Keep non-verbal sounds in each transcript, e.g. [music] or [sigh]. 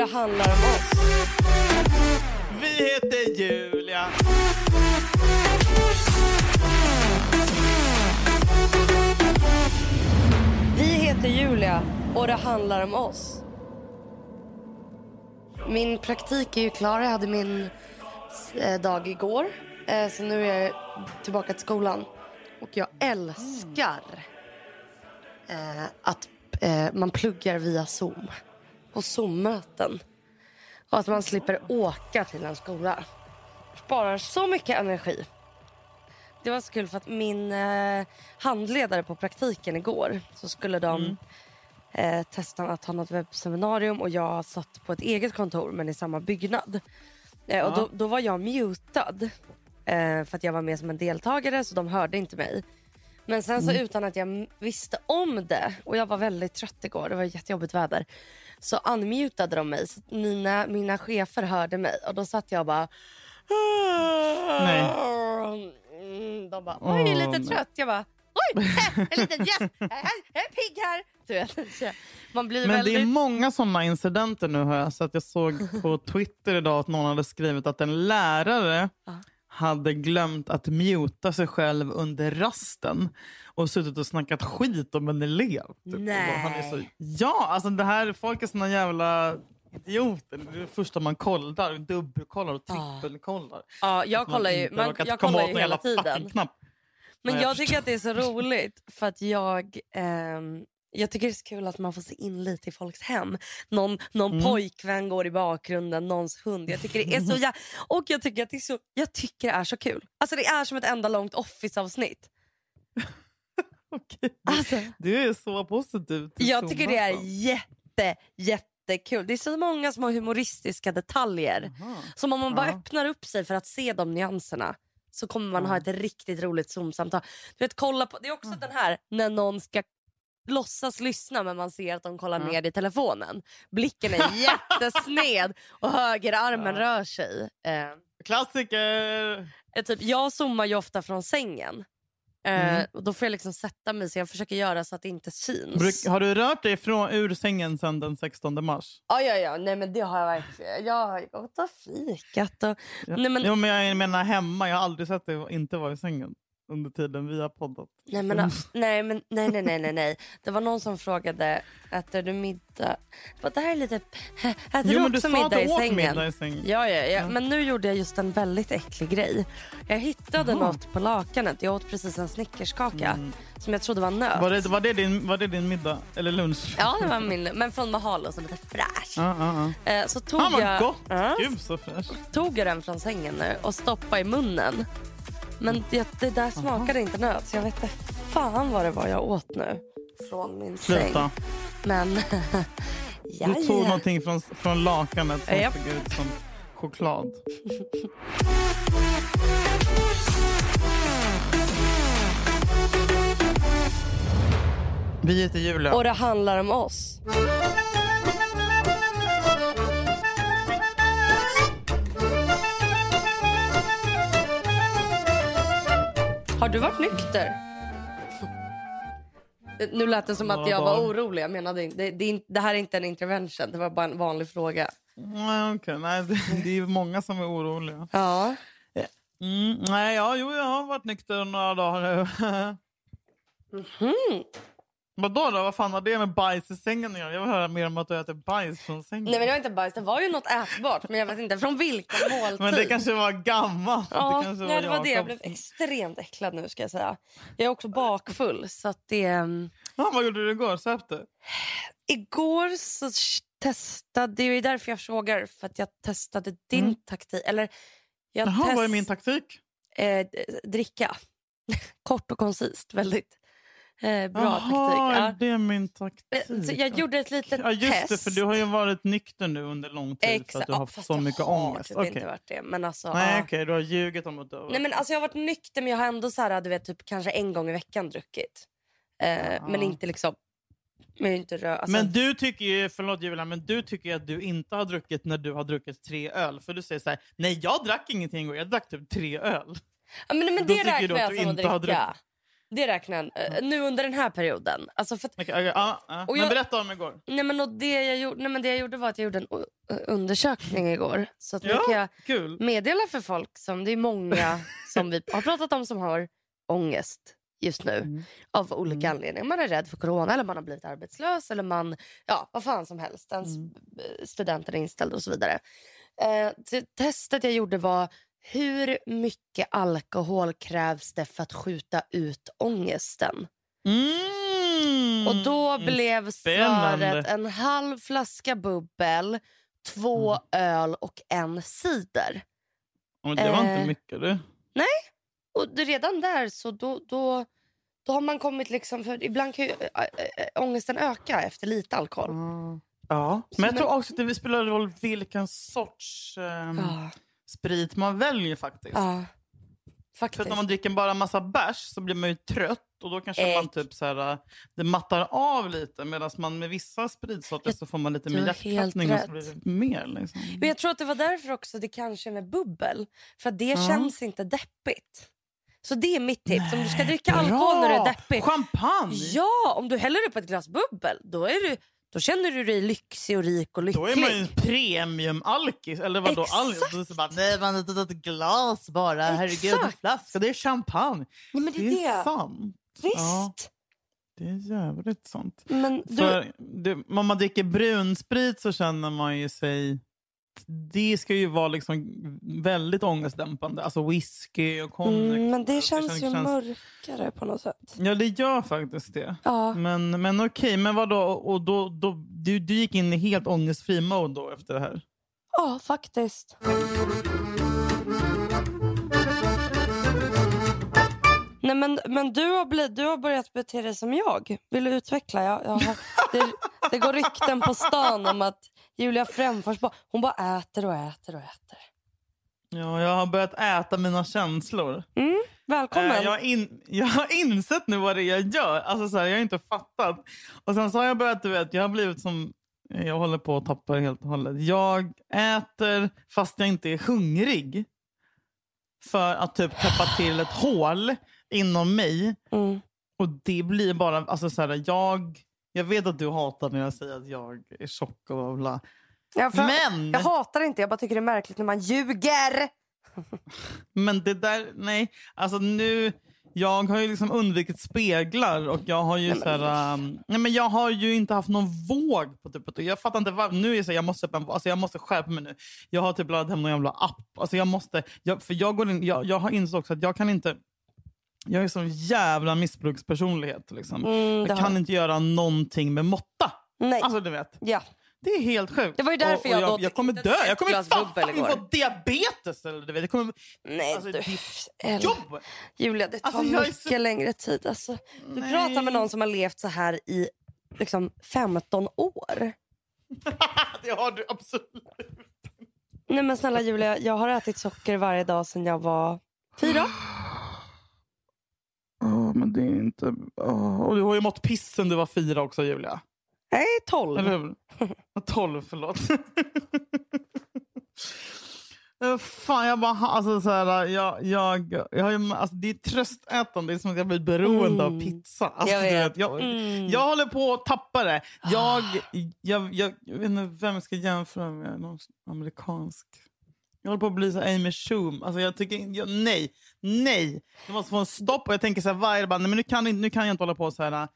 det handlar om oss. Vi heter Julia. Vi heter Julia och det handlar om oss. Min praktik är ju klar. Jag hade min eh, dag igår. Eh, så nu är jag tillbaka till skolan. Och jag älskar eh, att man pluggar via Zoom. På Zoom-möten. Och att man slipper åka till en skola. Sparar så mycket energi. Det var så kul för att min eh, handledare på praktiken igår så skulle de eh, testa att ha något webbseminarium och jag satt på ett eget kontor men i samma byggnad. Eh, och då, då var jag mutad eh, för att jag var med som en deltagare så de hörde inte mig. Men sen så utan att jag visste om det och jag var väldigt trött igår, det var jättejobbigt väder. Så unmutade de mig så att mina, mina chefer hörde mig och då satt jag bara Nej. Mm, De bara, oj, Åh, lite nej. trött. Jag bara, oj, en liten yes, jag är pigg här. Du [laughs] så man blir Men väldigt... det är många sådana incidenter nu har jag sett. Jag såg på [laughs] Twitter idag att någon hade skrivit att en lärare Ja. Hade glömt att muta sig själv under rasten och suttit och snackat skit om en elev. Typ. Nej. Han är så, ja, alltså det här, folk är såna jävla idioter. Det är det första man kollar, dubbelkollar och trippelkollar. ja, jag kollar ju, man, jag kollar ju hela tiden. Men Ja, jag jag tycker att det är så roligt för att jag... ehm, jag tycker det är så kul att man får se in lite i folks hem. Någon, någon Mm. pojkvän går i bakgrunden, någons hund. Jag tycker det är så [laughs] jä- Och jag tycker att det är så, jag tycker det är så kul. Alltså det är som ett enda långt office-avsnitt. [laughs] Okej. Alltså, Du är så positiv till jag tycker det är jätte, jättekul. Det är så många små humoristiska detaljer. Aha. Som om man bara Ja. öppnar upp sig för att se de nyanserna så kommer man ha ett riktigt roligt Zoom-samtal. Du vet, kolla på, det är också den här när någon ska låtsas lyssna men man ser att de kollar Ja. ner i telefonen. Blicken är [laughs] jättesned och högerarmen Ja. rör sig. Eh, Klassiker! eh, typ, jag zoomar ju ofta från sängen. Eh, Mm. och då får jag liksom sätta mig så jag försöker göra så att det inte syns. Bruk, har du rört dig från, ur sängen sedan den 16 mars? Ja, ja, ja. Nej, men det har jag verkligen. Jag har gått och fikat. Och... Ja. Nej, men, Jo, men jag menar hemma. Jag har aldrig sett dig inte vara i sängen under tiden vi har poddat. Nej, men, Mm. nej, men nej, nej, nej, nej, nej. Det var någon som frågade, äter du middag? Bara, Det här är lite... Äter Jo, du du också att middag du i sängen? middag i sängen. Ja, ja, ja, Ja. men nu gjorde jag just en väldigt äcklig grej. Jag hittade Jaha. något på lakanet. Jag åt precis en snickerskaka Mm. som jag trodde var nöt. Var, det, var, det din, var det din middag? Eller lunch? Ja, det var min. Men från Mahalo, så lite fräsch. Ja, ja. Eh, Så tog vad jag, gott! Gud så fräscht. tog jag den från sängen nu och stoppade i munnen. Men det, det där smakade inte nöt så jag vet inte fan vad det var jag åt nu. Från min säng. Sluta. Men... ja, [laughs] Du tog ja. någonting från, från lakanet som Japp. såg ut som choklad. Vi heter Julia. Och det handlar om oss. Du varit nykter? Nu lät det som att Ja, jag var orolig. Jag menade, det, det, det här är inte en intervention, det var bara en vanlig fråga. Nej, okej. Nej, det, det är många som är oroliga. Ja. Mm, nej, ja, jo, jag har varit nykter några dagar nu. [laughs] Vadå då? Vad fan har det med bajs i sängen att göra? Jag vill höra mer om att du äter bajs från sängen. Nej men det var inte bajs, det var ju något ätbart men jag vet inte från vilken måltid. [laughs] Men det kanske var gammalt. Ja, det kanske nej, det var det. Jag blev extremt äcklad nu ska jag säga. Jag är också bakfull så att det... mm, Ja, vad gjorde du igår? Söp du? Igår så testade, det är därför jag frågar, för att jag testade din Mm. taktik. Eller jag Jaha, test- vad är min taktik? eh, dricka. [laughs] Kort och koncist, väldigt eh, bra Jaha, taktik. Ja. det är min taktik. Eh, Så jag gjorde ett litet Ja, just test. det, för du har ju varit nykter nu under lång tid för Exakt. att du har Ja, haft så jag mycket ångest. typ Okej. inte varit det. Men alltså, Nej, ja. okej, du har ljugit om att har Nej, men alltså, jag har varit nykter men jag har ändå så här, du vet, typ, kanske en gång i veckan druckit. Eh, Ja. Men inte liksom... Men, inte rö- alltså, Men du tycker ju, förlåt Julia, men du tycker att du inte har druckit när du har druckit tre öl. För du säger så här, nej jag drack ingenting igår, jag drack typ tre öl. ja, men, men det du som att dricka. Det räknar jag. Eh, Nu under den här perioden. Alltså för att, Okej, okej, ja, ja. Och Men jag- berätta om igår. nej, men och det, jag gjorde, nej, men det jag gjorde var att jag gjorde en undersökning igår. Så att nu Ja. kan jag Kul. meddela för folk som det är många [laughs] som vi har pratat om som har ångest just nu Mm. av olika anledningar. Man är rädd för corona eller man har blivit arbetslös eller man, ja vad fan som helst. Ens Mm. studenter är inställda och så vidare. Eh, testet jag gjorde var hur mycket alkohol krävs det för att skjuta ut ångesten? Mm. Och då Mm. blev spännande. svaret en halv flaska bubbel, två Mm. öl och en cider. Men det var eh, inte mycket du. Och det, redan där så då, då, då har man kommit liksom... För ibland kan ju äh, äh, ångesten öka efter lite alkohol. Ja. Så Men jag men- tror också att det spelar roll vilken sorts ehm, Ja, sprit man väljer faktiskt. ja. För Faktiskt. att om man dricker bara massa bärs så blir man ju trött och då kanske man Ex. typ så här, äh, det mattar av lite medan man med vissa spritsorter Jag- så får man lite mer hjärtklappning och så blir det mer. Liksom. Men jag tror att det var därför också det kanske med bubbel. För att det Ja. känns inte deppigt. Så det är mitt tips. Om du ska Nej, dricka bra! alkohol när du är deppig. Champagne! Ja, om du häller upp ett glas bubbel då, är du, då känner du dig lyxig och rik och lycklig. Då är man ju en premium-alkis. Eller vadå? Al- Exakt. då så bara, Nej, man har ett glas bara. Herregud, en Exakt. flaska. Det är champagne. Nej, men det är Det är sant. Visst. Ja, det är jävligt sant. Men du, För det, om man dricker brunsprit så känner man ju sig... Det ska ju vara liksom väldigt ångestdämpande. Alltså whisky och konjak. mm, men det Det känns känns- ju känns- mörkare på något sätt. Ja, det gör faktiskt det. Ja. Men, men okej, men vadå? Och då, då, du, du gick in i helt ångestfri mode då efter det här? Ja, faktiskt. Nej, men, men du, har blivit, du har börjat bete dig som jag. Vill du utveckla? Jag, jag har, det, det går rykten på stan om att Julia Fränfors bara, hon bara äter och äter och äter. Ja, jag har börjat äta mina känslor. Mm, välkommen. Eh, jag, har in, jag har insett nu vad det är jag gör. Alltså, så här, jag har inte fattat. Och sen så har jag börjat, du vet, jag har blivit som... Jag håller på att tappa helt och hållet. Jag äter fast jag inte är hungrig. För att typ täppa till ett hål inom mig. Mm. Och det blir bara... Alltså, så här, jag, jag vet att du hatar när jag säger att jag är tjock och bla bla. Ja, Men, Jag hatar inte, jag bara tycker det är märkligt när man ljuger. [laughs] men det där... Nej, alltså nu... Jag har ju liksom undvikit speglar och jag har ju Nej, men- här, um, nej men jag har ju inte haft någon våg på typ Jag fattar inte varför. Nu är det så här, jag måste alltså jag måste skärpa mig nu. Jag har typ laddat hem någon jävla app. Alltså jag måste jag, för jag går in, jag, jag har insett också att jag kan inte jag är sån jävla missbrukspersonlighet liksom. Mm, Jag kan inte göra någonting med måtta. Nej. Alltså du vet. ja. Det är helt sjukt. Det var ju därför och, och jag jag, jag kommer dö. Jag kommer fan, fan få diabetes. Eller, du vet. Jag kommer, Nej, alltså, du. jobb. Julia, det tar Alltså, jag är mycket så- längre tid. Alltså, du Nej. pratar med någon som har levt så här i liksom 15 år. [laughs] det har du absolut. Nej men snälla Julia, jag har ätit socker varje dag sedan jag var fyra. [gasps] [gasps] Oh, men det är inte... Oh. Och du har ju mått piss sen du var fyra också, Julia. Nej, 12. Eller hur? [laughs] Tolv, förlåt. [laughs] Eh, Fan, jag bara... Alltså, så här, jag, jag, jag har ju, alltså, det är tröstätande. Det är som att jag blir beroende Mm. av pizza. Alltså, Jag vet. jag, Mm. jag håller på att tappa det. Jag, jag, jag, jag vet inte vem jag ska jämföra med. Någon amerikansk. Jag håller på att bli så Amy Schumer. Alltså jag tycker, jag, nej, nej. Jag måste få en stopp. Och jag tänker så här, varje bara, nej, men nu, kan, nu kan jag inte hålla på så här.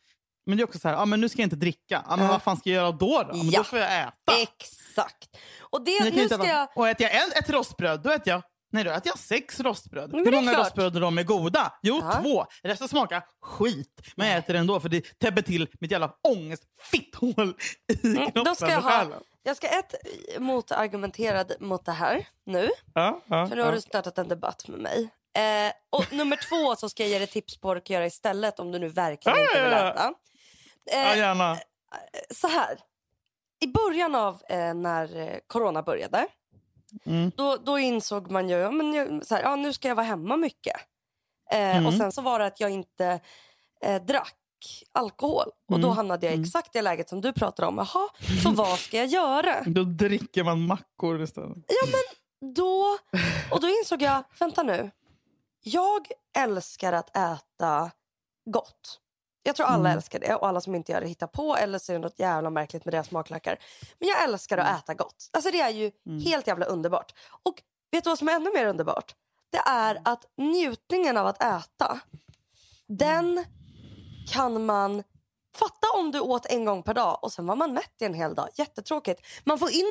Men det är också så här, ah, men nu ska jag inte dricka. Ah, men vad fan ska jag göra då? då? Ah, Ja. Då får jag äta. Exakt. Och det, nu ska jag... Och äter jag en, ett rostbröd, då äter jag Nej, då äter jag sex rostbröd. Men Hur många klart. rostbröd de är goda? Jo, Ja. två. Resten smakar skit. Men jag äter det ändå för det täpper till mitt jävla ångestfitthål i Mm, kroppen då ska jag ha-. Jag ska ett motargumentera mot det här nu. Ja, ja, För nu har du startat en debatt med mig. Eh, och nummer två så ska jag ge dig tips på vad du kan göra istället om du nu verkligen inte vill äta. Eh, gärna. så här. I början av eh, när eh, corona började Mm. då, då insåg man ju, ja, men, jag- så här, ja, nu ska jag vara hemma mycket. Eh, Mm. Och sen så var det att jag inte eh, drack alkohol. Och då Mm. hamnade jag i Mm. exakt det läget som du pratar om. Jaha, så vad ska jag göra? [laughs] Då dricker man mackor istället. Då, och då insåg jag, vänta nu. Jag älskar att äta gott. Jag tror alla Mm. älskar det och alla som inte gör det hittar på eller så är det något jävla märkligt med deras smaklökar. Men jag älskar att äta gott. Alltså det är ju helt jävla underbart. Och vet du vad som är ännu mer underbart? Det är att njutningen av att äta, den kan man fatta om du åt en gång per dag och sen var man mätt i en hel dag. Jättetråkigt. Man får in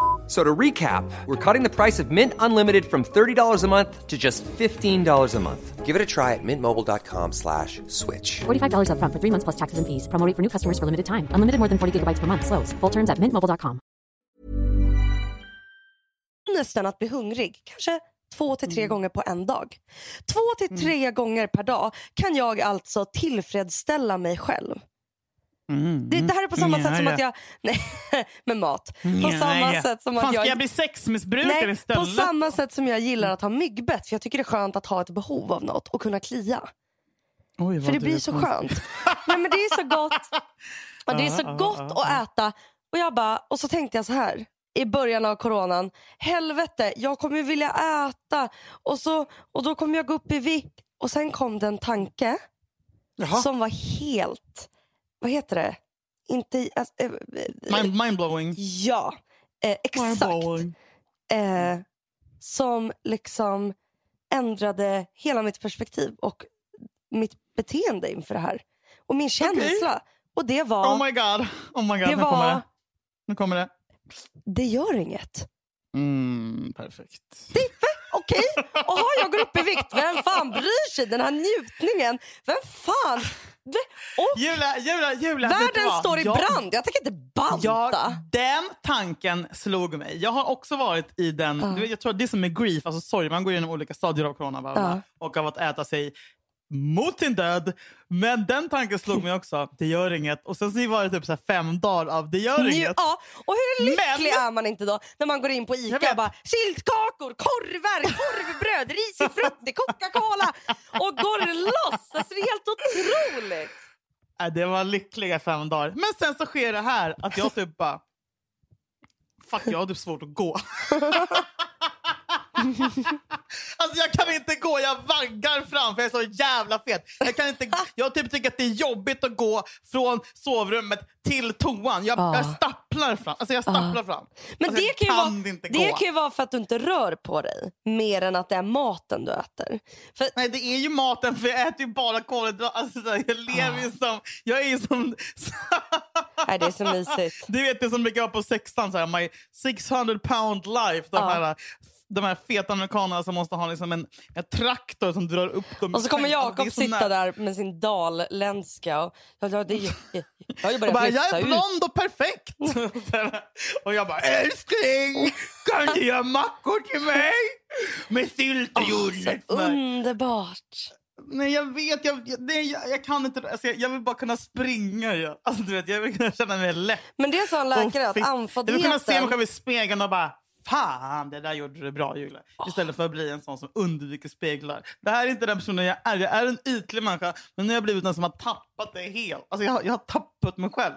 F- So to recap, we're cutting the price of Mint Unlimited from $30 a month to just $15 a month. Give it a try at mintmobile.com slash switch. $45 upfront for three months plus taxes and fees. Promo rate for new customers for limited time. Unlimited more than 40 gigabytes per month. Slows. Full terms at mintmobile.com. nästan att bli hungrig. Kanske två till tre mm. gånger på en dag. Två till mm. tre gånger per dag kan jag alltså tillfredsställa mig själv. Mm. Det, det här är på samma Ja, sätt som att jag... [laughs] Nej, med mat. På Ja, samma ja. sätt som Fan, att ska jag... jag bli sexmissbrukare Nej, istället? på samma sätt som jag gillar att ha myggbett. För jag tycker det är skönt att ha ett behov av något och kunna klia. Oj, För det blir så skönt. Nej, men det är så gott. [laughs] Och det är så gott att äta. Och, jag bara, och så tänkte jag så här i början av coronan. Helvete, jag kommer vilja äta. Och, så, och då kommer jag gå upp i vikt. Och sen kom det en tanke som var helt... Vad heter det? Inte... Alltså, eh, eh, Mind, mindblowing. ja, eh, exakt. Mindblowing. Eh, som liksom ändrade hela mitt perspektiv och mitt beteende inför det här. Och min känsla. Och det var, Oh my god. Oh my god. det nu kommer var, det. Nu kommer det. det gör inget. Mm, perfekt. Okej, Jaha, jag går upp i vikt. Vem fan bryr sig? Den här njutningen. Vem fan? Och Julia. vet du världen står i Jag- brand. Jag tänker inte banta. Ja, den tanken slog mig. Jag har också varit i den, vet, jag tror det är som med grief, alltså sorg, man går igenom olika stadier av corona bla, och av att äta sig mot sin död. Men den tanken slog mig också, det gör inget. Och sen så var det typ så fem dagar av det gör inget. Ja, och hur lycklig Men- är man inte då när man går in på Ica och bara syltkakor, korvar, korvbröd, risig frutti, Coca-Cola och går loss. Alltså, det är helt otroligt. Nej, det var lyckliga fem dagar. Men sen så sker det här att jag typ bara... Fuck, jag har typ svårt att gå. [laughs] alltså jag kan inte gå, jag vaggar fram för jag är så jävla fet. Jag, kan inte, jag typ tycker att det är jobbigt att gå från sovrummet till toan. Jag, Ah. jag stapplar fram. Alltså jag stapplar fram. Men alltså, det kan, vara, det gå. kan ju vara för att du inte rör på dig mer än att det är maten du äter. För, Nej, det är ju maten för jag äter ju bara kolhydrater. Alltså, jag lever Ah. ju som... Jag är ju som... nej, det är så mysigt. [laughs] Du vet det som brukar vara på sexan, så här, my 600 pound life. De, Ja. här, de här feta amerikanerna som måste ha liksom en, en traktor som drar upp dem. Och så kommer Jakob sitta nära. där med sin dalländska. Och, ja, ja, det jag Och börjat bara, jag är ut. blond och perfekt! [laughs] Här, och jag bara, älskling! Kan du göra mackor till mig? Med sylt och jordnötssmör. underbart. Nej, jag vet. Jag, jag, nej, jag, jag kan inte. Alltså, jag, jag vill bara kunna springa. Jag, alltså, du vet, jag vill kunna känna mig lätt. Men det sa en läkare att fit. Jag vill kunna se mig själv i spegeln och bara Fan, det där gjorde du bra Julia. Istället för att bli en sån som undviker speglar. Det här är inte den personen jag är. Jag är en ytlig människa, men nu har jag blivit den som har tappat det helt. Alltså, jag, har- jag har tappat mig själv.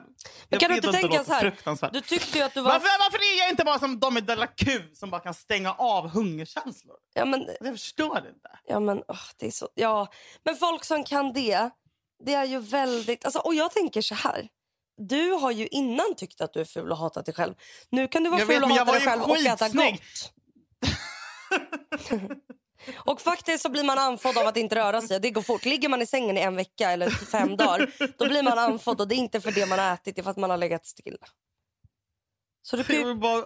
Men kan du inte tänka så här? Du tyckte ju att du var... Varför, varför är jag inte bara som de i Della Q som bara kan stänga av hungerkänslor? Ja, men, Jag förstår inte. ja, men, åh, det är så... ja. men folk som kan det, det är ju väldigt... Alltså, och jag tänker så här. Du har ju innan tyckt att du är ful och hatat dig själv. Nu kan du vara Jag ful vet, och hata dig själv och äta gott. [laughs] och faktiskt så blir man andfådd av att inte röra sig. Det går fort. Ligger man i sängen i en vecka eller fem dagar, då blir man andfådd och det är inte för det man har ätit, det är för att man har legat still. Så du kan ju... bara...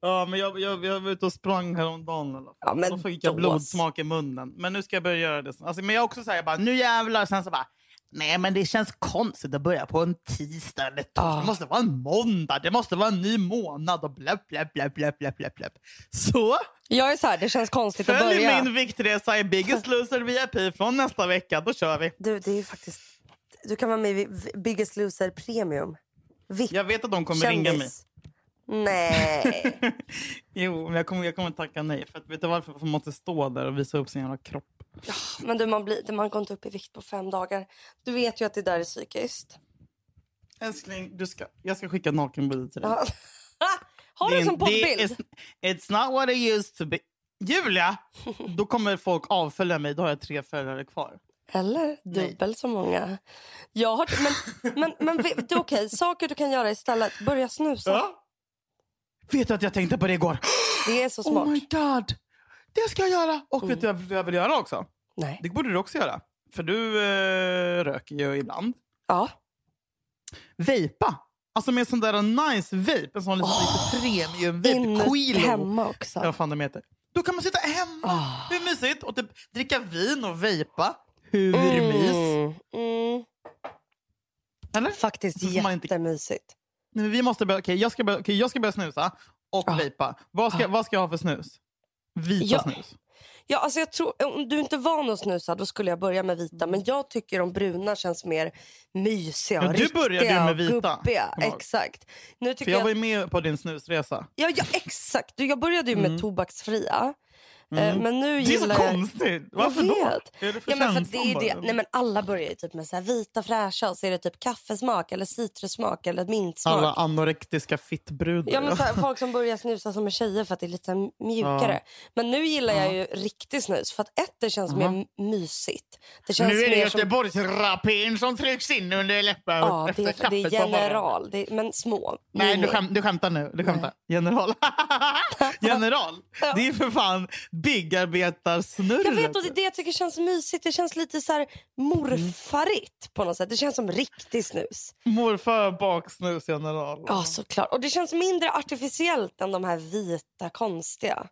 Ja, men jag, jag, jag var ute och sprang häromdagen. fall. Ja, men då fick jag blodsmak i munnen. Men nu ska jag börja göra det. Alltså, men jag också säger bara, nu jävlar. Sen så bara, nej men det känns konstigt att börja på en tisdag eller torsdag. Ah. Det måste vara en måndag. Det måste vara en ny månad och bläpp, bläpp, bläpp, bläpp, bläpp, bläpp. Så, Jag är så här, det känns konstigt att följ börja. min viktresa i Biggest [laughs] Loser VIP från nästa vecka. Då kör vi. Du, det är faktiskt... Du kan vara med i Biggest Loser Premium. VIP. Jag vet att de kommer ringa mig. Kändis. Nej. [laughs] Jo, men jag kommer, jag kommer tacka nej. För att, vet du varför? För man måste stå där och visa upp sin jävla kropp. Men du, man, blir, man går inte upp i vikt på fem dagar. Du vet ju att det där är psykiskt. Älskling, du ska, jag ska skicka nakenbild till dig. Ja. [laughs] Har du en Det- sån det poddbild? It's not what it used to be. Julia! [laughs] Då kommer folk avfölja mig. Då har jag tre följare kvar. Eller dubbelt så många. Jag har, men men, men du, okej, saker du kan göra istället. Börja snusa. Vet du att jag tänkte på det igår? Det är så smart. [gasps] Oh my god! Det ska jag göra! Och vet du vad jag vill göra också? Nej. Det borde du också göra. För du eh, röker ju ibland. Ja. Vejpa! Alltså med en sån där nice vape. En sån lite, lite premium vape. In Quilo. hemma också. Ja, vad fan de heter. Då kan man sitta hemma. Ah. Hur mysigt? Och typ dricka vin och vejpa. Hur mys? Mm, mm. Eller? Faktiskt inte- jättemysigt. Nej, men vi måste börja, okej, jag, ska börja, okej, jag ska börja snusa och Ah. vejpa. Vad ska, vad ska jag ha för snus? Vita Ja. snus. Ja, alltså jag tror, om du inte van att snusa då skulle jag börja med vita. Men jag tycker de bruna känns mer mysiga och du började ju med vita, gubbiga. Exakt. Nu tycker För jag jag, var ju med på din snusresa. ja, ja, exakt. Du, Jag började ju med tobaksfria. Eh, Mm. Men nu Det är så konstigt. Varför då? Är det för Ja, men för det är det. bara? Nej, men alla börjar ju typ med så här vita fräscha och så är det typ kaffesmak eller citrussmak eller mintsmak. Alla anorektiska fittbrudar. Ja, men här, folk som börjar snusa som är tjejer för att det är lite mjukare. Men nu gillar jag ju riktig snus för att ett, det känns mer m- mysigt. Det känns nu är det mer som... Göteborgsrapén som trycks in under läpparna Ja, efter det, är- det är general, det är, men små. Nej, du, skäm, du skämtar nu. Du skämtar. General. [laughs] [laughs] General. Det är för fan byggarbetar Jag vet och det är det jag tycker känns mysigt. Det känns lite så här morfarigt på något sätt. Det känns som riktig snus. Morfar baksnus general. Ja, såklart. Och det känns mindre artificiellt än de här vita konstiga.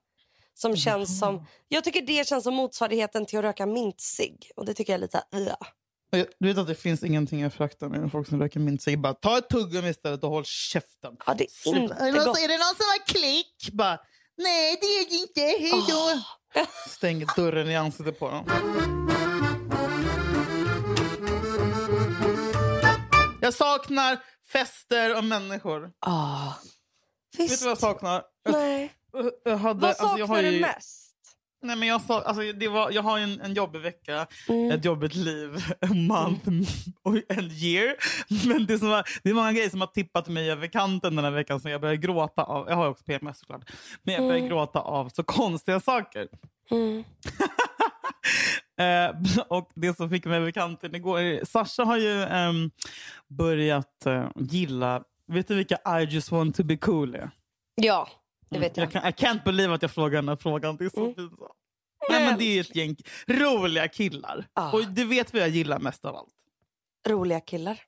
Som känns som, jag tycker det känns som motsvarigheten till att röka mintsig. Och det tycker jag är lite, ja. Du vet att det finns ingenting jag föraktar med folk som röker mintsig. Bara ta ett tuggummi istället och håll käften. Ja, det är inte gott. är det någon som har klick? Bara, Nej, det är det inte. Hej då. Stäng dörren i ansiktet på dem. Jag saknar fester och människor. Ah, Vet du vad jag saknar? Jag, Nej. jag hade, Vad alltså, saknar jag har du ju, mest? Nej, men jag, sa, alltså, det var, jag har en, en jobbig vecka, Mm. ett jobbigt liv, [laughs] en month och en year. Men det är, som, var- det är många grejer som har tippat mig över kanten den här veckan som jag börjar gråta av. Jag har också PMS såklart. Men jag börjar gråta av så konstiga saker. Mm. [laughs] Eh, och det som fick mig över kanten igår. Sasha har ju ehm, börjat eh, gilla, vet du vilka I just want to be cool är? Ja, det vet jag. Jag kan, I can't believe att jag frågar den här frågan. Det är så Mm. pinsamt. Nej, men det är ett gäng roliga killar. Ah. Och du vet vad jag gillar mest av allt? Roliga killar.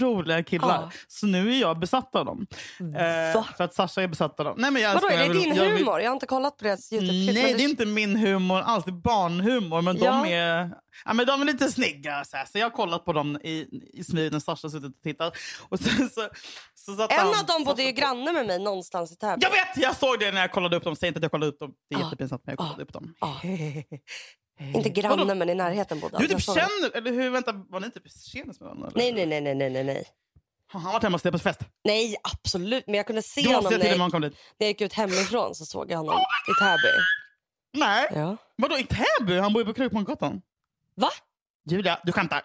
Roliga killar. Ah. Så nu är jag besatt av dem. Eh, för att Sasha är besatt av dem. Nej, men jag Vadå, är det jag vill- din jag vill- humor? Jag har inte kollat på deras Youtube-klipp. Nej, det är inte min humor alls. Det är barnhumor. Men, Ja. de, är, ja, men de är lite snygga. Så, här. så jag har kollat på dem i, i smyg när Sasha suttit och tittat. Och så, så, så satt En han- av dem bodde ju granne med mig någonstans i Täby. Jag vet! Jag såg det när jag kollade upp dem. Säg inte att jag kollade upp dem. Det är Ah. jättepinsamt, men jag kollade Ah. upp dem. Ah. [laughs] Inte granne, Vadå? men i närheten bodde Du typ känner... Eller hur? Vänta, var ni typ tjenis med varandra? eller? Nej, nej, nej, nej, nej, nej, nej. Har han varit hemma hos dig på fest? Nej, absolut. Men jag kunde se Du måste honom säga när när jag, man kom dit. när jag gick ut hemifrån. Så såg jag honom i Täby. Nej. Ja. Vadå i Täby? Han bor ju på Krukmansgatan. Va? Julia, du skämtar.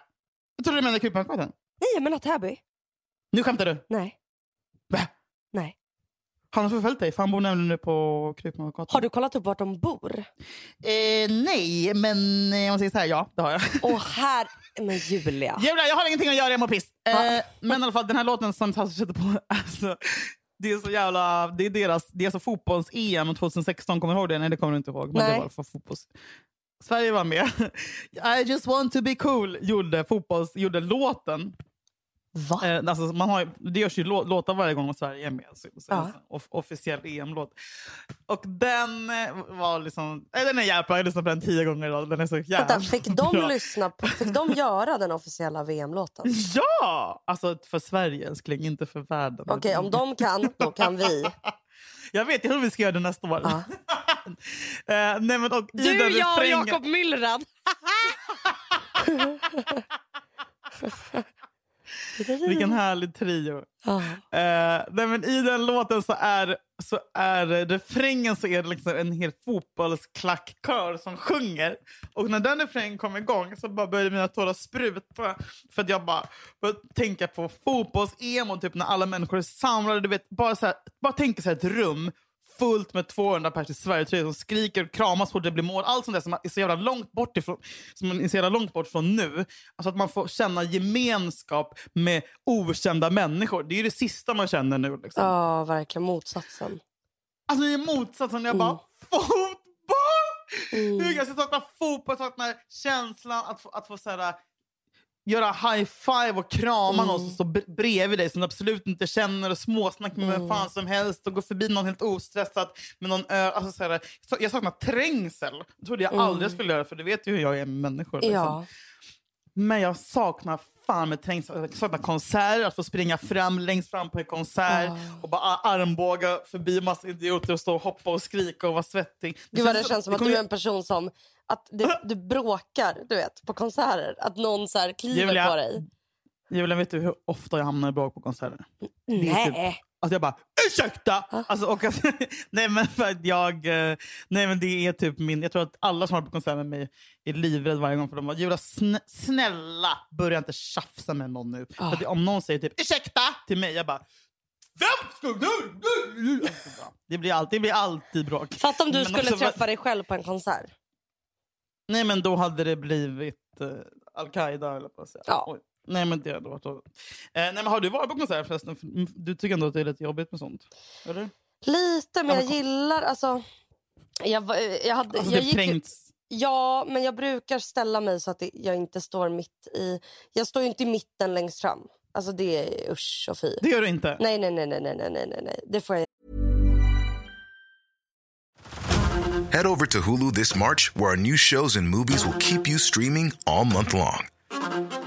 Jag trodde du menade Krukmansgatan. Nej, jag menar Täby. Nu skämtar du. Nej, Va? Han har förföljt dig, för han bor nämligen nu på Krukmansgatan. Har du kollat upp vart de bor? Eh, nej, men eh, om man säger så här, ja, det har jag. Åh, här... Men Julia. Julia, jag har ingenting att göra, jag mår piss. Eh, men i alla fall, den här låten som Sasha sätter på, [laughs] alltså, det är så jävla... Det är deras, det är alltså fotbolls-EM 2016, kommer du ihåg det? Nej, det kommer du inte ihåg. Men Nej. det var för fotbolls... Sverige var med. [laughs] I just want to be cool gjorde, fotbolls, gjorde låten. Va? Eh, alltså, man har, ju- det görs ju lå, låtar varje gång Sverige är med. Så, så, Ja. off, officiell EM-låt. Och den eh, var liksom... Eh, den är jävla. Jag har lyssnat på den tio gånger idag. Den är så jävla Vänta, fick de bra. lyssna på, Fick de göra den officiella VM-låten? [laughs] Ja! Alltså för Sverige älskling, inte för världen. Okej, om de kan, då kan vi. [laughs] Jag vet, jag tror vi ska göra det nästa år. Ja. [laughs] Eh, nej, men, och, Du, jag och Jakob Myllrad. Vilken härlig trio. Ja. Eh, nej, men I den låten så är, så är refrängen så är det liksom en hel fotbollsklackkör som sjunger. Och när den refrängen kom igång så bara började mina tårar spruta. För att jag bara började tänka på fotbolls-emo, typ när alla människor är samlade. Du vet, bara, så här, bara tänka sig ett rum fullt med 200 personer i Sverige som skriker och kramas så det blir mål. Allt sånt där som är så jävla långt bort ifrån, som man är så jävla långt bort från nu. Alltså att man får känna gemenskap med okända människor. Det är ju det sista man känner nu. Liksom. ja, verkligen motsatsen. Alltså det är motsatsen. Jag bara, fotboll! Mm. Jag saknar fotboll, jag saknar känslan att få, att få så här, göra high five och krama någon som står b- bredvid dig som du absolut inte känner och småsnacka med vem fan som helst och gå förbi någon helt ostressat med någon ö, alltså så här, Jag saknar trängsel. Det trodde jag aldrig jag skulle göra för det vet ju hur jag är med människor. Liksom. Ja. Men jag saknar fan med saknar konserter, att få springa fram längst fram på en konsert och bara armbåga förbi massa idioter och stå och hoppa och skrika och vara svettig. Gud vad det känns som att du är en person som att du, du bråkar du vet, på konserter. Att någon så här kliver Julia, på dig. Julia, vet du hur ofta jag hamnar i bråk på konserter? Är typ- Nej. Alltså jag bara ursäkta! Alltså, och [laughs] nej men för att jag, eh, nej men det är typ min, jag tror att alla som har på konsert med mig är livrädda varje gång för de bara Julia snä, snälla börja inte tjafsa med någon nu. För att om någon säger typ ursäkta till mig, jag bara vem ska du? du-" Alltså, bara, Det blir alltid, det blir alltid bråk. Fatta om du Men skulle också för- träffa dig själv på en konsert. Nej men då hade det blivit uh, Al-Qaida eller på att säga. Ja. Oj. Nej men det hade varit. Eh, nej men har du varit på konsert förresten? För, Du tycker ändå att det är lite jobbigt med sånt? Eller? Lite, men Ja, jag gillar... Alltså, jag, var- jag, hade, Alltså jag gick, trängts. Ja, men jag brukar ställa mig så att jag inte står mitt i... Jag står ju inte i mitten längst fram. Alltså det är usch och fy. Det gör du inte? Nej, nej, nej, nej, nej, nej, nej, nej. Det får jag Head over to Hulu this March, where our new shows and movies will keep you streaming all month long.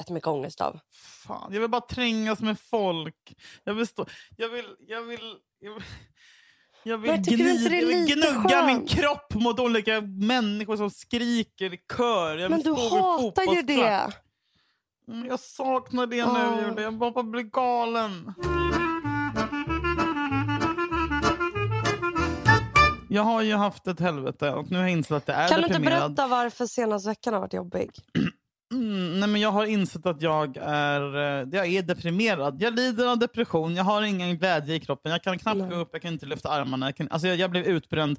jättemycket ångest av. Fan, jag vill bara trängas med folk. Jag vill stå... Jag vill... Jag vill... Jag vill, jag vill, det är jag vill gnugga min skönt? kropp mot olika människor som skriker i kör. Jag Men du hatar ju det. Mm, Jag saknar det Åh. nu. Julia. Jag bara blir galen. Jag har ju haft ett helvete och nu har jag insett att det är Kan du inte deprimerad. berätta varför senaste veckan har varit jobbig? Mm, nej men jag har insett att jag är, eh, jag är deprimerad. Jag lider av depression, jag har ingen glädje i kroppen. Jag kan knappt gå upp, jag kan inte lyfta armarna. Jag, kan, alltså jag, jag blev utbränd.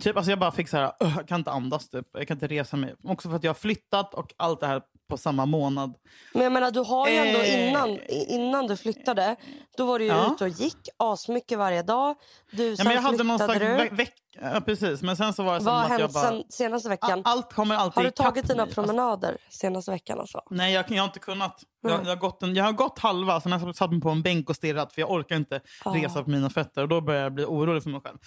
Typ, alltså jag bara fick så här, "Ugh, jag kan inte andas, typ. jag kan inte resa mig. Också för att jag har flyttat och allt det här på samma månad. Men jag menar, du har ju ändå Eh. innan, innan du flyttade, då var du ju Ja. ute och gick asmycket varje dag. Du, Ja, men jag hade någon slags ve- ja, precis. Men sen så var det Vad har att jag hänt bara... sen senaste veckan? Allt kommer alltid har du tagit dina mig. Alltså, promenader senaste veckan? Alltså? Nej, jag, jag har inte kunnat. Jag, Mm. jag, har gått en, jag har gått halva, sen har jag satt mig på en bänk och stirrat för jag orkar inte Ah. resa på mina fötter. Och Då börjar jag bli orolig för mig själv.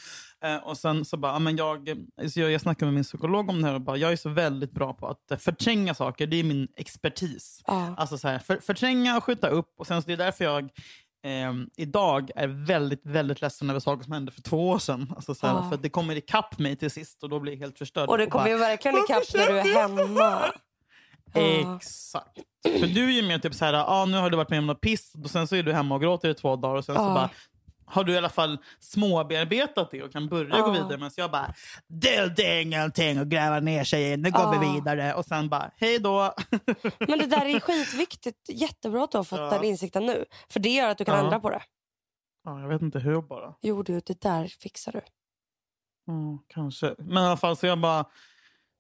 Eh, och sen så bara, men jag, så jag, jag snackade med min psykolog om det här och bara, jag är så väldigt bra på att förtränga saker. Det är min expertis. Ja. Alltså så här, för, förtränga och skjuta upp. Och sen så det är därför jag ehm, idag är väldigt, väldigt ledsen över saker som hände för två år sedan. Alltså så här, Ja. För det kommer ikapp mig till sist och då blir jag helt förstörd. Och det kommer bara, ju verkligen "Varför ikapp när du är så hemma. här?" Ja. Exakt. För du är ju mer typ så här, ah, nu har du varit med om något piss och sen så är du hemma och gråter i två dagar och sen så Ja. bara har du i alla fall småbearbetat det och kan börja gå Ja. vidare. Men jag bara, det det är ingenting att gräva ner sig i, nu går vi Ja. vidare. Och sen bara, hej då. [laughs] Men det där är [laughs] skitviktigt. Jättebra att du har fått Ja. den insikten nu. För det gör att du kan Ja. ändra på det. Ja, jag vet inte hur bara. Jo du, det där fixar du. Mm, kanske. Men i alla fall så jag bara...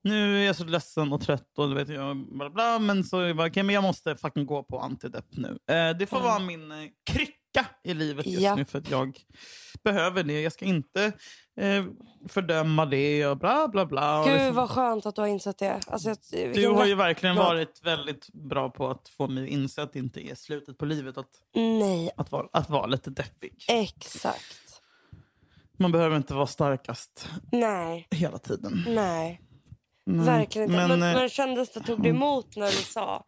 Nu är jag så ledsen och trött och vet jag bla bla. Men så jag bara, okay, men jag måste fucking gå på antidepp nu. Eh, det får Mm. vara min eh, krycka i livet just Ja. nu för att jag behöver det. Jag ska inte eh, fördöma det och bla bla bla. Gud liksom- vad skönt att du har insett det. Alltså, jag, Du har ju verkligen glad. varit väldigt bra på att få mig att inse att det inte är slutet på livet att, Nej, att, vara, att vara lite deppig. exakt. Man behöver inte vara starkast Nej, hela tiden. nej. Nej. Verkligen inte. Men, Men, men, eh, kändes det, tog du emot när du sa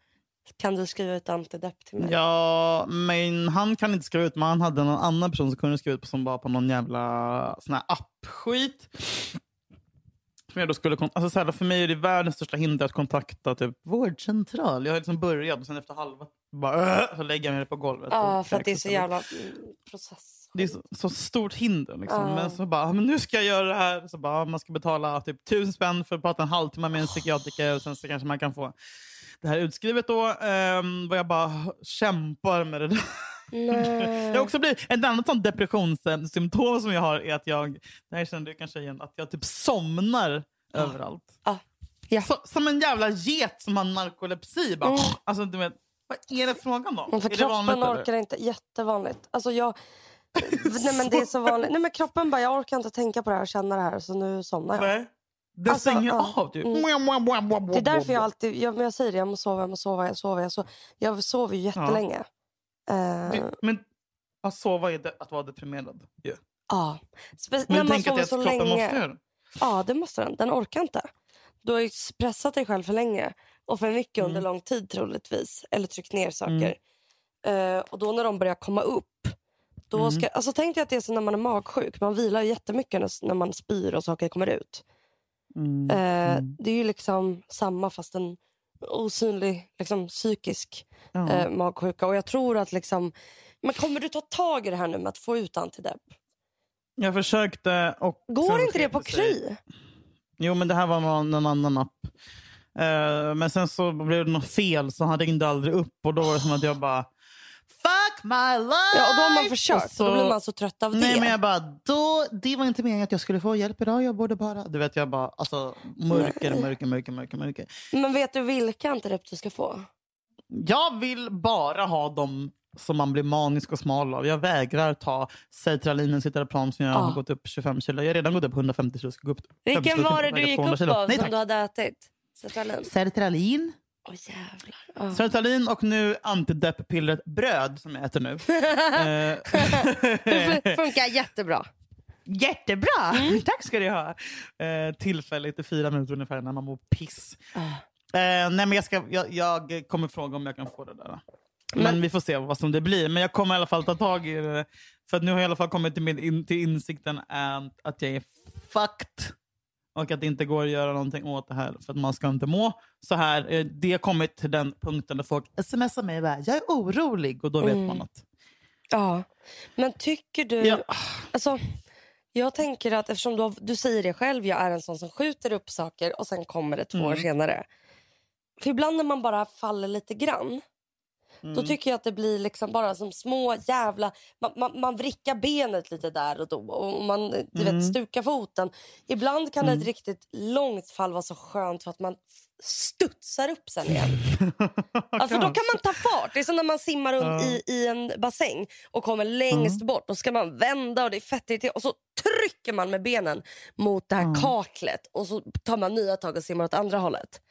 kan du skriva ut antidepp till mig? Ja, men han kan inte skriva ut, men han hade någon annan person som kunde skriva ut på som var på någon jävla sån här app-skit. Som jag då skulle, alltså så här, för mig är det världens största hinder att kontakta typ vårdcentral. Jag har liksom börjat och sen efter halva bara, så lägger jag mig på golvet. Ja, för att det är så jävla mm, process. Det är så, så stort hinder. Liksom. Ja. Men så bara, men nu ska jag göra det här. Så bara, man ska betala typ tusen spänn för att prata en halvtimme med en psykiatriker. Och sen så kanske man kan få det här utskrivet då. Um, vad jag bara kämpar med det där. Nej. [laughs] Jag också blivit, ett annat sånt depressionssymptom som jag har är att jag, det här känner du kanske igen, att jag typ somnar överallt. Ja. Ja. Så, som en jävla get som har narkolepsi. Bara, alltså, du vet, vad är det frågan om? Men för är det vanligt, kroppen eller? orkar inte. Jättevanligt. Alltså jag... [laughs] Nej men det är så vanligt. Nej men kroppen bara, jag orkar inte tänka på det här och känna det här så nu somnar jag. Nej. Det Alltså, stänger ja. av. Typ. Mm. Det är därför jag alltid, jag, jag säger det, jag måste sova, jag måste sova, jag sover. Jag, sover. jag sover ju jättelänge. Ja. Det- Men att sova är att vara deprimerad. ju. ja. Spe- Men när man tänk att sover så länge. måste göra. Ja, det måste den. Den orkar inte. Du har ju pressat dig själv för länge och för mycket Mm. under lång tid troligtvis. Eller tryckt ner saker. Eh, och då när de börjar komma upp. Då Mm. ska, alltså tänk dig att det är som när man är magsjuk. Man vilar jättemycket när, när man spyr och saker kommer ut. Mm. Eh, Det är ju liksom samma fast en osynlig liksom, psykisk Ja. eh, magsjuka. Och jag tror att liksom, men kommer du ta tag i det här nu med att få ut antidepp? Jag försökte och... Går inte det på. Kry? Jo, men det här var någon, någon annan app. Eh, men sen så blev det något fel så han ringde aldrig upp och då var det som att jag bara my life! Ja, och då har man försökt. Och så- då blir man så trött av Nej det. men jag bara, då, det var inte meningen att jag skulle få hjälp idag. Jag borde bara... Du vet jag bara, alltså mörker, mörker, mörker, mörker, mörker. Men vet du vilka antidepp du ska få? Jag vill bara ha dem som man blir manisk och smal av. Jag vägrar ta Sertralinen, Citalopram som jag Ah. har gått upp 25 kilo. Jag har redan gått upp 150 kilo. Ska gå upp 50 Vilken var det du gick 200 upp kilo. av Nej, som du hade ätit? Sertralin? Sertralin. Åh jävlar. Ja. Sertralin och nu antidepp-pillret bröd som jag äter nu. [laughs] Det Eh, funkar jättebra. Jättebra! Mm. Tack ska du ha. Eh, tillfälligt i fyra minuter ungefär när man mår piss. Ah. Eh, nej, men jag, ska, jag, jag kommer fråga om jag kan få det där. Men, vi får se vad som det blir. Men jag kommer i alla fall ta tag i det. För att nu har jag i alla fall kommit till, min, in, till insikten att, att jag är fucked. Och att det inte går att göra någonting åt det här. För att man ska inte må så här. Eh, Det har kommit till den punkten där folk smsar mig och bara, jag är orolig. Och då vet Mm. man att... Ja. Men tycker du... Ja. Alltså, jag tänker att eftersom du, har, du säger det själv, jag är en sån som skjuter upp saker och sen kommer det två Mm. år senare. För ibland när man bara faller lite grann. Då Mm. tycker jag att det blir liksom bara som små jävla... Man, man, man vrickar benet lite där och då och man du Mm. vet, stukar foten. Ibland kan ett riktigt långt fall vara så skönt för att man studsar upp sen igen. [laughs] Ja, för då kan man ta fart. Det är som när man simmar runt i, i en bassäng och kommer längst bort. Då ska man vända och det är fett. Och så trycker man med benen mot det här kaklet och så tar man nya tag och simmar åt andra hållet.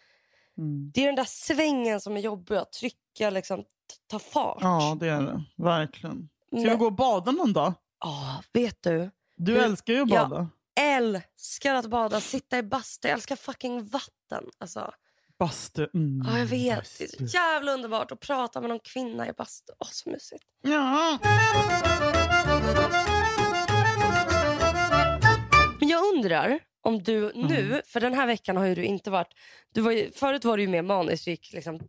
Det är den där svängen som är jobbig att trycka, liksom, ta fart. Ja, det är det. Verkligen. Ska vi gå och bada någon dag? Ja, vet du? Du Du- älskar ju att bada. Älskar att bada, sitta i bastu. Jag älskar fucking vatten. Alltså, Bastu. Mm, ja, jag vet. Det bastu. är så jävla underbart att prata med någon kvinna i bastu. Åh, så mysigt. Ja. Men jag undrar om du Mm. nu, för den här veckan har ju du inte varit... Du var ju, förut var du ju mer manisk, du gick liksom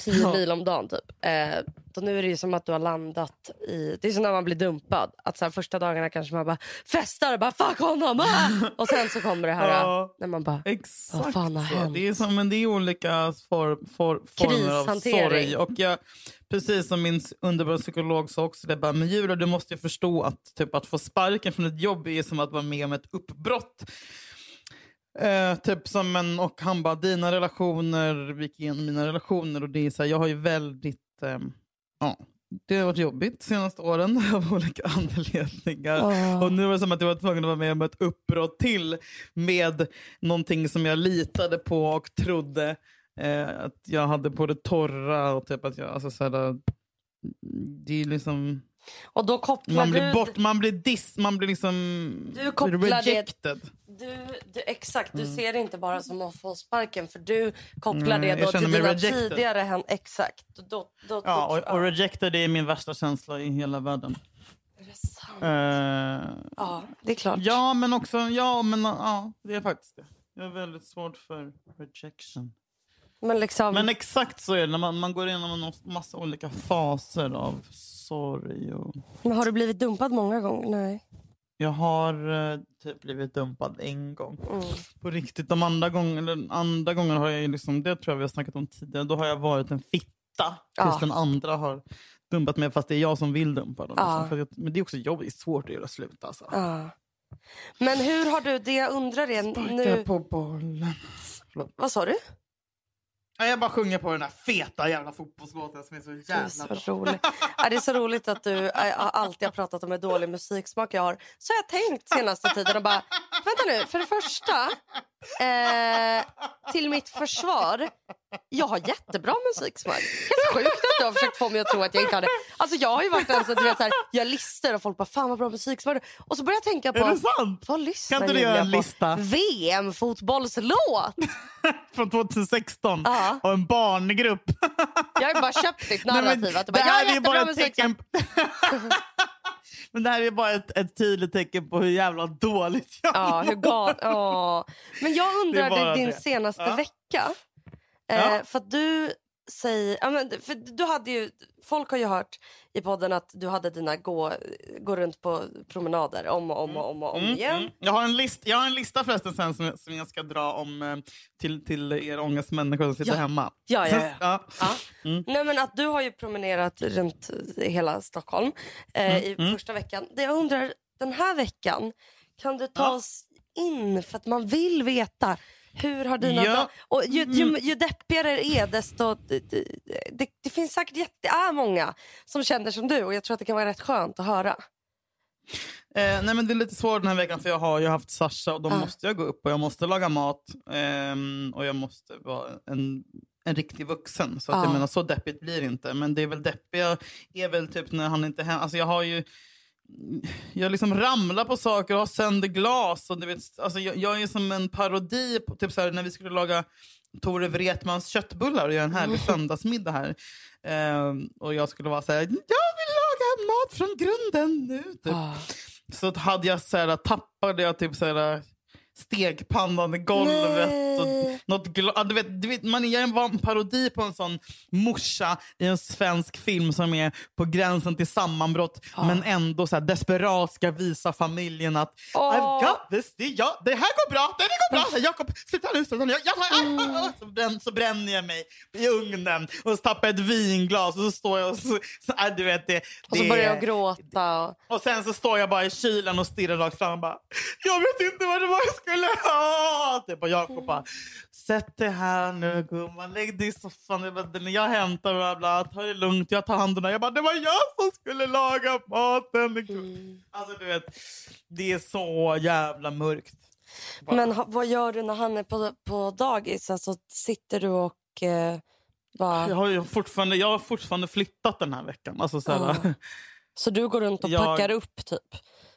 tio Ja. mil om dagen typ. Eh, då nu är det ju som att du har landat i... Det är som när man blir dumpad. Att så här, första dagarna kanske man bara festar och bara fuck honom! Ah! Och sen så kommer det här [laughs] Ja. när man bara... Exakt Vad fan har så. hänt? Det är, som, men det är olika for, for, former av sorg. Och jag, precis som min underbara psykolog sa också, det bara, men Julia du måste ju förstå att, typ, att få sparken från ett jobb är som att vara med om ett uppbrott. Eh, typ som en, och han bara, dina relationer, vi gick igenom mina relationer och det är så här, jag har ju väldigt, ehm, ja, det har varit jobbigt de senaste åren [laughs] av olika anledningar. Åh. Och nu var det som att jag var tvungen att vara med om ett uppbrott till med någonting som jag litade på och trodde eh, att jag hade på det torra. Och typ att jag, alltså, så här, det är liksom, Och då kopplar man du... blir bort, man blir diss, man blir liksom Du kopplar det- rejected. Du, du, exakt, du ser det inte bara som att få sparken för du kopplar Mm, det då till dina rejected. tidigare hän- Exakt. Då, då, Ja, och, och rejected är min värsta känsla i hela världen. Är det sant? Eh, Ja, det är klart. ja, men också, ja, men ja, det är faktiskt det. Jag är väldigt svårt för rejection. Men liksom... Men exakt så är det när man, man går igenom en massa olika faser av sorg. Och... Men har du blivit dumpad många gånger? Nej. Jag har eh, typ blivit dumpad en gång. Mm. På riktigt. De andra gångerna, eller andra gången har jag liksom, det tror jag vi har snackat om tidigare, då har jag varit en fitta. Ja. Tills den andra har dumpat mig fast det är jag som vill dumpa dem. Ja. Liksom. För att, men det är också jobbigt, det är svårt att göra slut alltså. Ja. Men hur har du, det jag undrar är Sparka nu... på bollen. Vad sa du? Ja, jag bara sjunger på den här feta jävla fotbollslåten som är så Det är jävla så bra. roligt. Ja, det är så roligt att du alltid har pratat om hur dålig musiksmak jag har. Så har jag tänkt senaste tiden och bara, vänta nu, för det första, eh, till mitt försvar, jag har jättebra musiksmak. Helt sjukt att du har försökt få mig att tro att jag inte har det. Alltså jag har ju varit den som du vet, så här, jag listor och folk bara, fan vad bra musiksmak du har." Och så börjar jag tänka på, Är det sant? vad lyssnar Kan inte du göra en lista? VM-fotbollslåt! [laughs] Från 2016 Ja. Och en barngrupp. Jag har bara köpt ditt [laughs] Nej, men narrativ. att du bara, det här är jättebra bara ett tecken... [laughs] Men det här är bara ett, ett tydligt tecken på hur jävla dåligt jag Ja, hur gal... ja. [laughs] Men jag är undrade din det. senaste Ja. vecka. Eh. För att du säger... Ja, men, för du hade ju, folk har ju hört i podden att du hade dina gå, gå runt på promenader om och om och om, och om igen. Mm. Jag, har en list, jag har en lista förresten sen som, som jag ska dra om eh, till, till er ångestmänniskor som sitter Ja. hemma. Ja, ja, ja. [laughs] ja. Ja. Mm. Nej, men att du har ju promenerat runt hela Stockholm eh, i mm. första veckan. Det jag undrar, den här veckan, kan du ta oss in för att man vill veta hur har dina Ja. Och ju, ju, Mm. ju deppigare det är desto... Det, det, finns säkert jätte, är många som känner som du och jag tror att det kan vara rätt skönt att höra. Eh, nej men det är lite svårt den här veckan för jag har ju haft Sasha och då Ah. måste jag gå upp och jag måste laga mat. ehm, och jag måste vara en, en riktig vuxen. Så att Ah. jag menar, så deppigt blir det inte. Men det är väl deppiga är väl typ när han inte hem, Alltså jag har ju jag liksom ramlar på saker och har sönder glas. Och du vet, alltså jag, jag är som en parodi på typ så här, när vi skulle laga Tore Wretmans köttbullar och göra en härlig söndagsmiddag här. Ehm, och jag skulle vara så här, jag vill laga mat från grunden nu. Typ. Ah. Så hade jag så här, tappade jag typ så här, stegpannan i golvet. Och Nej. något gla- ja, du vet, du vet, man gör en van parodi på en sån morsa i en svensk film som är på gränsen till sammanbrott men ändå så här desperat ska visa familjen att Åh. I've got this, det, ja, det här går bra, det, det går bra. Jakob, sluta nu, sluta nu. Jag, jag, jag, [laughs] så, brän, så bränner jag mig i ugnen och så tappar jag ett vinglas och så står jag och så, så, äh, du vet det. Och så det- börjar jag gråta. Och... och sen så står jag bara i kylen och stirrar rakt fram och bara Jag vet inte vad det var jag skulle ha! Typ, och Jakob bara Sätt dig här nu gumman, lägg dig i soffan. Jag, bara, "Men jag hämtar bla bla, ta det lugnt, jag tar hand om det. Jag bara, det var jag som skulle laga maten. Alltså du vet, det är så jävla mörkt. Bara- Men vad gör du när han är på, på dagis? Alltså, sitter du och eh, bara... jag har fortfarande, jag har fortfarande flyttat den här veckan. Alltså, så här, Ja. Så du går runt och Jag- packar upp typ?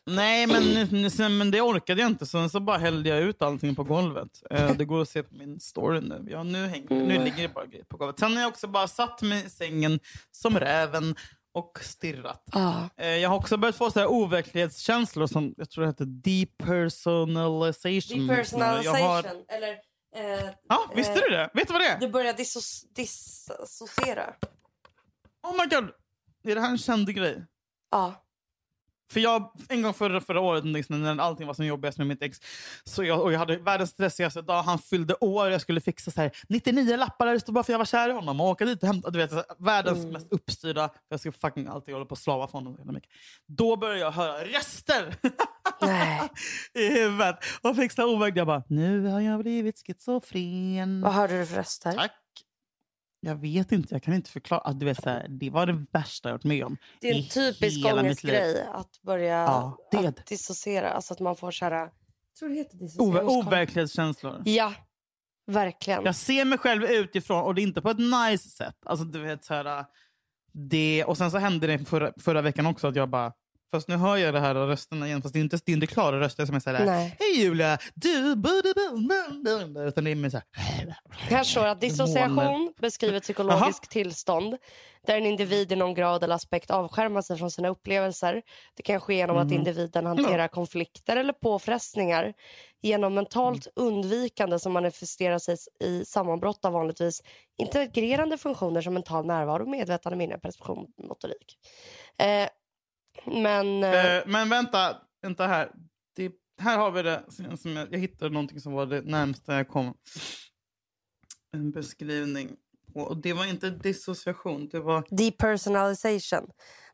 Nej, men, sen- men det orkade jag inte. Sen så bara hällde jag ut allting på golvet. Eh, det går att se på min story nu. Ja, nu, hänger, nu ligger det bara grejer på golvet. Sen har jag också bara satt mig i sängen som räven och stirrat. Ja. Eh, jag har också börjat få så här overklighetskänslor som jag tror det heter depersonalization. Jag har, Depersonalization, eller Eh, Ja, visste eh, du det? Vet du vad det är? Du börjar dissos- dissociera. Oh my god! Är det här en känd grej? Ja. För jag, en gång förra, förra året liksom, när allting var som jobbigast med mitt ex, så jag, och jag hade världens stressigaste dag. Han fyllde år, jag skulle fixa så här, 99 lappar där det stod bara för jag var kär i honom. Och åka dit och hämta, du vet, här, världens Mm. mest uppstyrda, för jag ska fucking alltid hålla på och slava för honom. Då började jag höra röster [laughs] i huvudet. Och fick så overkligt. Jag bara, nu har jag blivit schizofren. Vad hörde du för röster? Tack. Jag vet inte, jag kan inte förklara. Alltså, du vet, så här, det var det värsta jag varit med om. Det är en typisk ångestgrej att börja Ja, det att dissociera. Alltså att man får så här... Jag tror det heter dissociera. overklighetskänslor. Ja, verkligen. Jag ser mig själv utifrån och det är inte på ett nice sätt. Alltså, du vet, så här, det, och sen så hände det förra, förra veckan också att jag bara... Fast nu hör jag det här och rösterna igen. Fast det är inte, det är inte klara röster som är så här... Nej. Hej Julia! Du... bu- du- bu- bu- bu- bu." Utan det är mer så här... Här står att dissociation beskriver ett psykologiskt tillstånd där en individ i någon grad eller aspekt avskärmar sig från sina upplevelser. Det kan ske genom att Mhm. individen hanterar konflikter eller påfrestningar genom mentalt Mm. undvikande som manifesterar sig i sammanbrott av vanligtvis integrerande funktioner som mental närvaro, medvetande, minne, perception, motorik. Eh, men... Eh, Eh, men vänta, vänta här. Det, här har vi det. Som jag, jag hittade någonting som var det närmsta jag kom. En beskrivning. Och det var inte dissociation. Det var depersonalization.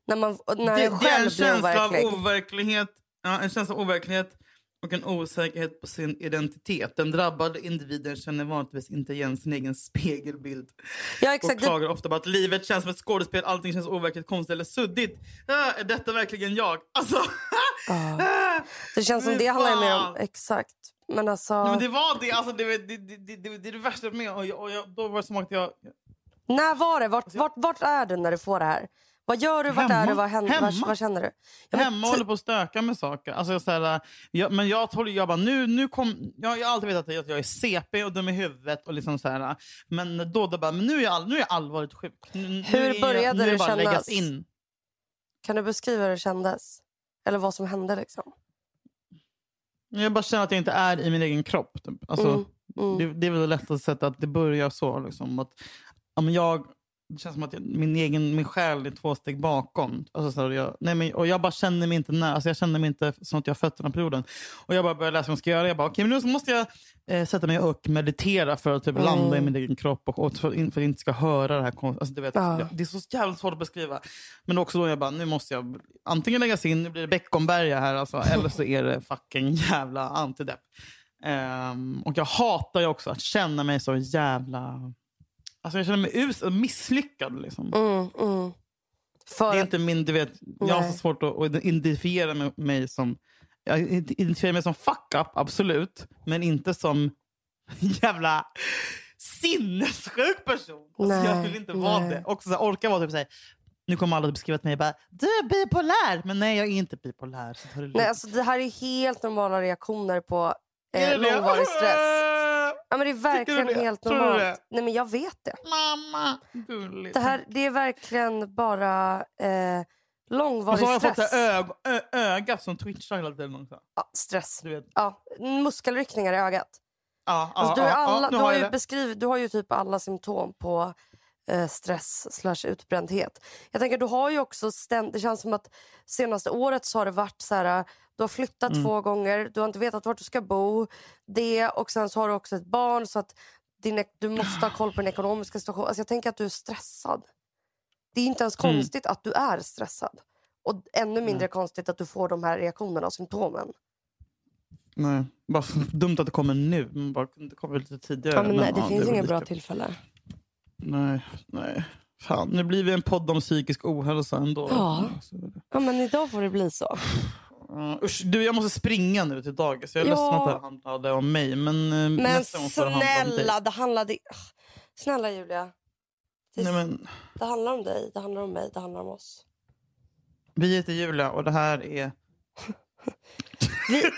När man när det, det är en känsla av overklig. overklighet. Ja, en känsla av overklighet och en osäkerhet på sin identitet. Den drabbade individen känner vanligtvis inte igen sin egen spegelbild. Ja, Och exakt. klagar ofta på att livet känns som ett skådespel, allting känns overkligt, konstigt eller suddigt. Ah, är detta verkligen jag? Alltså... ah, [laughs] Det känns som det handlar mer om... Exakt. Men alltså... Ja, men det var det. Alltså, det, det, det, det, det, är det värsta med och, jag, och jag, Då var det som att jag... När var det? Alltså, Vart, vart, vart är du när du får det här? Vad gör du? Vart Hemma. är du? Vad, händer, Hemma. vad, vad känner du? Ja, men hemma håller på att stöka med saker. Alltså, jag, så här, jag, men jag, håller, jag bara, nu, nu kom... Jag, har alltid vetat att jag är CP och dum i huvudet. Och liksom så här, men då, då bara, men nu är jag, nu är jag allvarligt sjuk. Nu, Hur är jag, började nu det det bara kännas? in. Kan du beskriva hur det kändes? Eller vad som hände liksom? Jag bara känner att jag inte är i min egen kropp. Typ. Alltså, Mm, mm. Det, det är väl det lättaste sättet att det börjar så. Liksom, att, jag, det känns som att jag, min egen min själ är två steg bakom. Alltså, så jag, nej, men, och jag bara känner mig inte nära. Alltså, jag känner mig inte som att jag har fötterna på jorden. Och jag bara börjar läsa vad jag ska göra. Jag bara, okej, men nu måste jag eh, sätta mig och meditera för att typ, Mm. landa i min egen kropp. Och, och för, för att inte ska höra det här. Alltså, du vet, Ja. det är så jävla svårt att beskriva. Men också då jag bara, nu måste jag antingen läggas in, nu blir det Beckomberga här. Alltså, [laughs] eller så är det fucking jävla antidepp. Ehm, och jag hatar ju också att känna mig så jävla... Alltså jag känner mig us misslyckad. Liksom. Mm, mm. För Det är inte min, du vet, jag har så svårt att, att identifiera mig, som... Jag identifierar mig som fuck up, absolut. Men inte som [laughs] jävla sinnessjuk person. Alltså, jag Nej, vill inte vara nej. det. Också så här, orka vara typ såhär, nu kommer alla att beskriva till mig bara, du är bipolär. Men nej, jag är inte bipolär. Så det. Nej, alltså, det här är helt normala reaktioner på eh, långvarig stress. Ja, men det är verkligen det? helt normalt. det? Nej, men jag vet det. Mamma, gulligt. Det, här, det är verkligen bara eh, Och långvarig så har jag fått stress. det ög, ö, ögat som twitchar hela tiden också. Ja, stress. Du vet. Ja, muskelryckningar i ögat. Ja, ja, Alltså, du, ja, alla, ja, du, har ju du har ju typ alla symptom på eh, stress slash utbrändhet. Jag tänker, du har ju också ständ, det känns som att senaste året så har det varit så här, du har flyttat Mm. två gånger, du har inte vetat vart du ska bo. Det och sen så har du också ett barn så att din, du måste ha koll på din ekonomiska situation. Alltså jag tänker att du är stressad. Det är inte ens Mm. konstigt att du är stressad. Och ännu mindre konstigt att du får de här reaktionerna och symptomen. Nej, bara [laughs] dumt att det kommer nu. Man bara, det kommer lite tidigare. Ja, men nej, det ja, finns inget bra tillfälle. Nej, nej. Fan, nu blir vi en podd om psykisk ohälsa ändå. Ja. Ja, men idag får det bli så. Ja, usch, du, jag måste springa nu till dagis. Jag är Ja. ledsen att det här handlade om mig. Men, eh, Men det snälla, det handlade... Snälla Julia. Det, Nej, men, det handlar om dig, det handlar om mig, det handlar om oss. vi heter Julia och det här är... Vi, eh,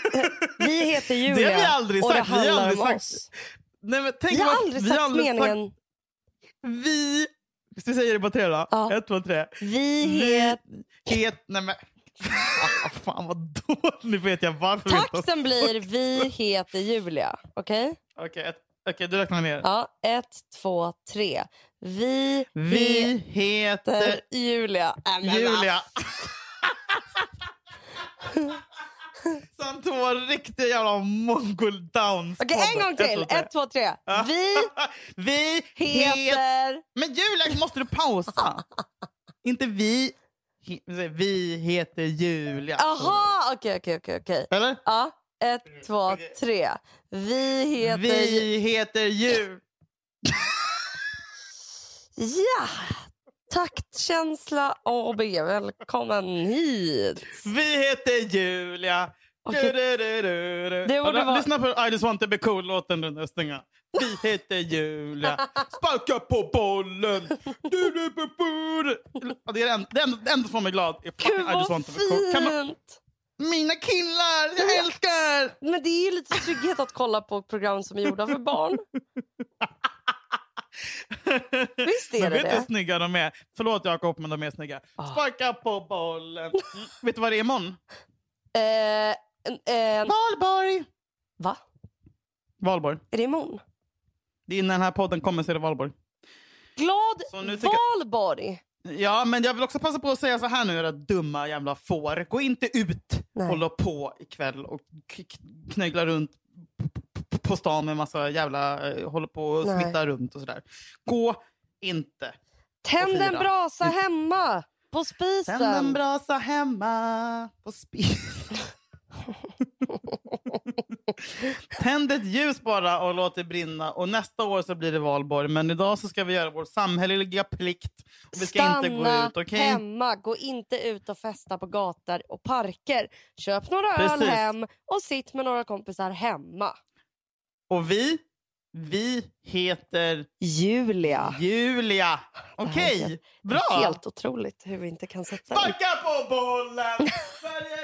vi heter Julia [laughs] Det har vi aldrig och sagt, det vi har handlar aldrig om sagt- oss. Nej, men, tänk Vi har aldrig vi sagt aldrig meningen. Vi... Ska vi säga det på tre då? Ja. Ett, två, tre. Vi heter... Het... Nej men... [laughs] Fan vad dåligt. Nu vet jag varför Takten blir vi heter Julia. Okej? Okej, ett, Okej, du räknar ner. Ja, ett, två, tre. Vi, Vi heter heter Julia. Äh, men Julia. [laughs] Som två riktiga jävla mongol downs. Okej, en gång till. Ett, två, tre. Vi [laughs] Vi heter... heter... Men Julia, måste du pausa? [laughs] Inte vi. Vi heter Julia. Jaha, okej, okej, okej. okej. Eller? Ja, ett, två, Okej. tre. Vi heter... Vi heter Jul. Ja! Taktkänsla AB, välkommen hit. Vi heter Julia. Okej. Du, du, du, du, du. Det borde vara- Lyssna på I just want to be cool-låten nu nästa. Vi heter Julia. Sparka på bollen. Du, du, du. Ja, Det är det enda som får mig glad. är Gud vad. Kan man, fint! mina killar, jag älskar! Men det är ju lite trygghet att kolla på program som är gjorda för barn. [laughs] Visst är Men det vet det? snygga de är? Förlåt Jakob, men de är snygga. Ah. Sparka på bollen. Mm. [laughs] vet du vad det är imorgon? Eh, en, en, Valborg! va? Valborg. Är det imorgon? När den här podden kommer så är det valborg. Glad valborg! Ja, men jag vill också passa på att säga så här nu, era dumma jävla får. Gå inte ut Nej. hålla på ikväll och k- k- knöggla runt på stan med massa jävla... eh, håller på och smitta runt och sådär. Gå inte. Tänd en brasa hemma! På spisen! Tänd en brasa hemma på spisen. Tänd ett ljus bara och låt det brinna. Och nästa år så blir det valborg. Men idag så ska vi göra vår samhälleliga plikt. Och vi ska Stanna inte gå ut, okej? hemma. Gå inte ut och festa på gator och parker. Köp några öl Precis. hem och sitt med några kompisar hemma. Och vi, vi heter Julia. Julia. Okej, helt- bra. Helt otroligt hur vi inte kan sätta. Sparka på bollen! [laughs] Sverige!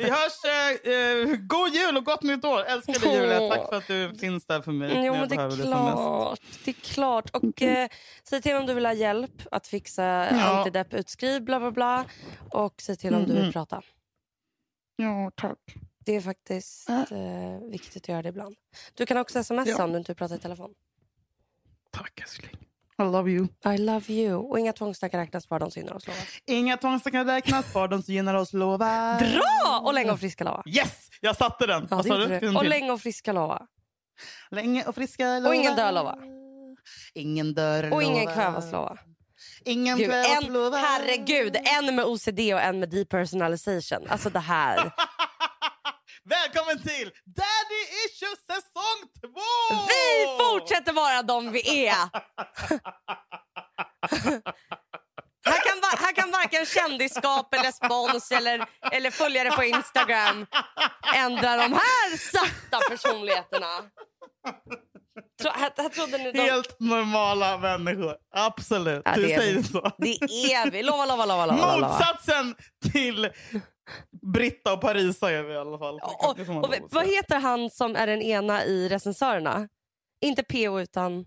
Vi hörs. Eh, eh, god jul och gott nytt år! Älskar dig Julia. Tack för att du finns där för mig. Mm, Jo men det är det klart. Det är klart. Och eh, säg till om du vill ha hjälp att fixa Ja. antidepp utskriv bla bla bla. Och säg till om du vill prata. Ja, tack. Det är faktiskt eh, viktigt att göra det ibland. Du kan också smsa Ja. om du inte pratar i telefon. Tack älskling. I love you. I love you. Och inga tvångstankar räknas bara de syner oss lovar. Inga tvångstakar kan räknas, bara de som gynnar oss lovar. Bra! Och länge och friska lova. Yes! Jag satte den. Ja, Vad det. En Och länge och friska lova. Länge och friska lova. Och ingen dör lova. Ingen dör Och ingen lova. kvävas lova. Ingen Gud, kvävas en, lova. herregud, en med OCD och en med depersonalization. Alltså det här. [laughs] Välkommen till Daddy Issues säsong två! Vi fortsätter vara de vi är. Här kan, här kan varken kändisskap eller spons eller, eller följare på Instagram ändra de här satta personligheterna. Tro, här, här trodde ni de... Helt normala människor. Absolut. Ja, du säger vi. så. Det är vi. Lova, lova, lova. lova, lova. Motsatsen till Britta och Parisa är vi i alla fall. Och, och, att vad heter han som är den ena i recensörerna? Inte PO utan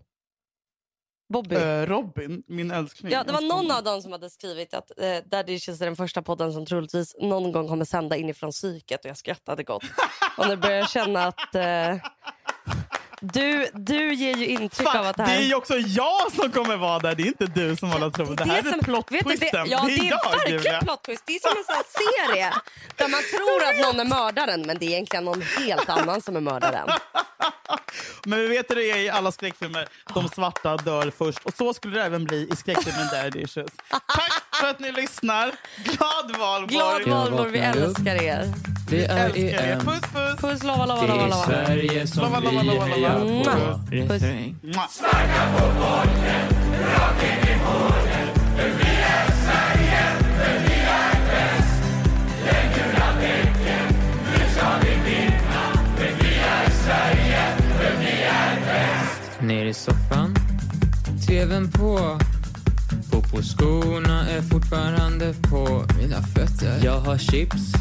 Bobby. Eh, Robin, min älskling. Ja, det var någon av dem som hade skrivit att eh, Daddy är den första podden som troligtvis någon gång kommer sända inifrån psyket och jag skrattade gott. [laughs] och nu börjar jag känna att eh, du, du ger ju intryck Fan, av att det det här... är ju också jag som kommer vara där. Det är inte du som håller tro. Det här är som- plot vet du, twisten. det, ja, det är, jag, verkligen Julia. plot twist. Det är som en sån här serie där man tror att någon är mördaren men det är egentligen någon helt annan som är mördaren. [laughs] Men vi vet hur det är i alla skräckfilmer. De svarta dör först. Och så skulle det även bli i skräckfilmen Daddy Issues. Tack för att ni lyssnar. Glad valborg. Glad valborg, vi älskar er. Det är. EM. Puss puss. Puss, lova, lova, Det lova. är lova. Sverige som Lova, lova, vi lova, lova. hejar på. Puss. Refräng. Mwah. Ner i soffan, tvn på. Fotbollsskorna är fortfarande på mina fötter. Jag har chips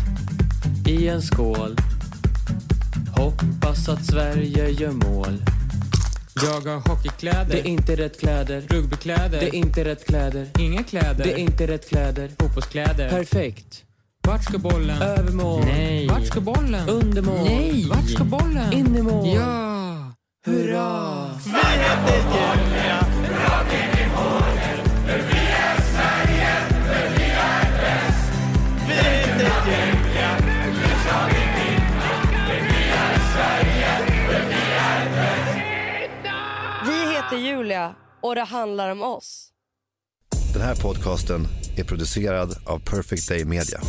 i en skål. Hoppas att Sverige gör mål. Jag har hockeykläder. Det är inte rätt kläder. Rugbykläder. Det är inte rätt kläder. Inga kläder. Det är inte rätt kläder. Fotbollskläder. Perfekt. Vart ska bollen? Övermål. Nej. Vart ska bollen? Undermål. Nej. Vart ska bollen? In i mål. Ja. Hurra! Vi heter Julia. Vi heter Julia och det handlar om oss. Den här podcasten är producerad av Perfect Day Media.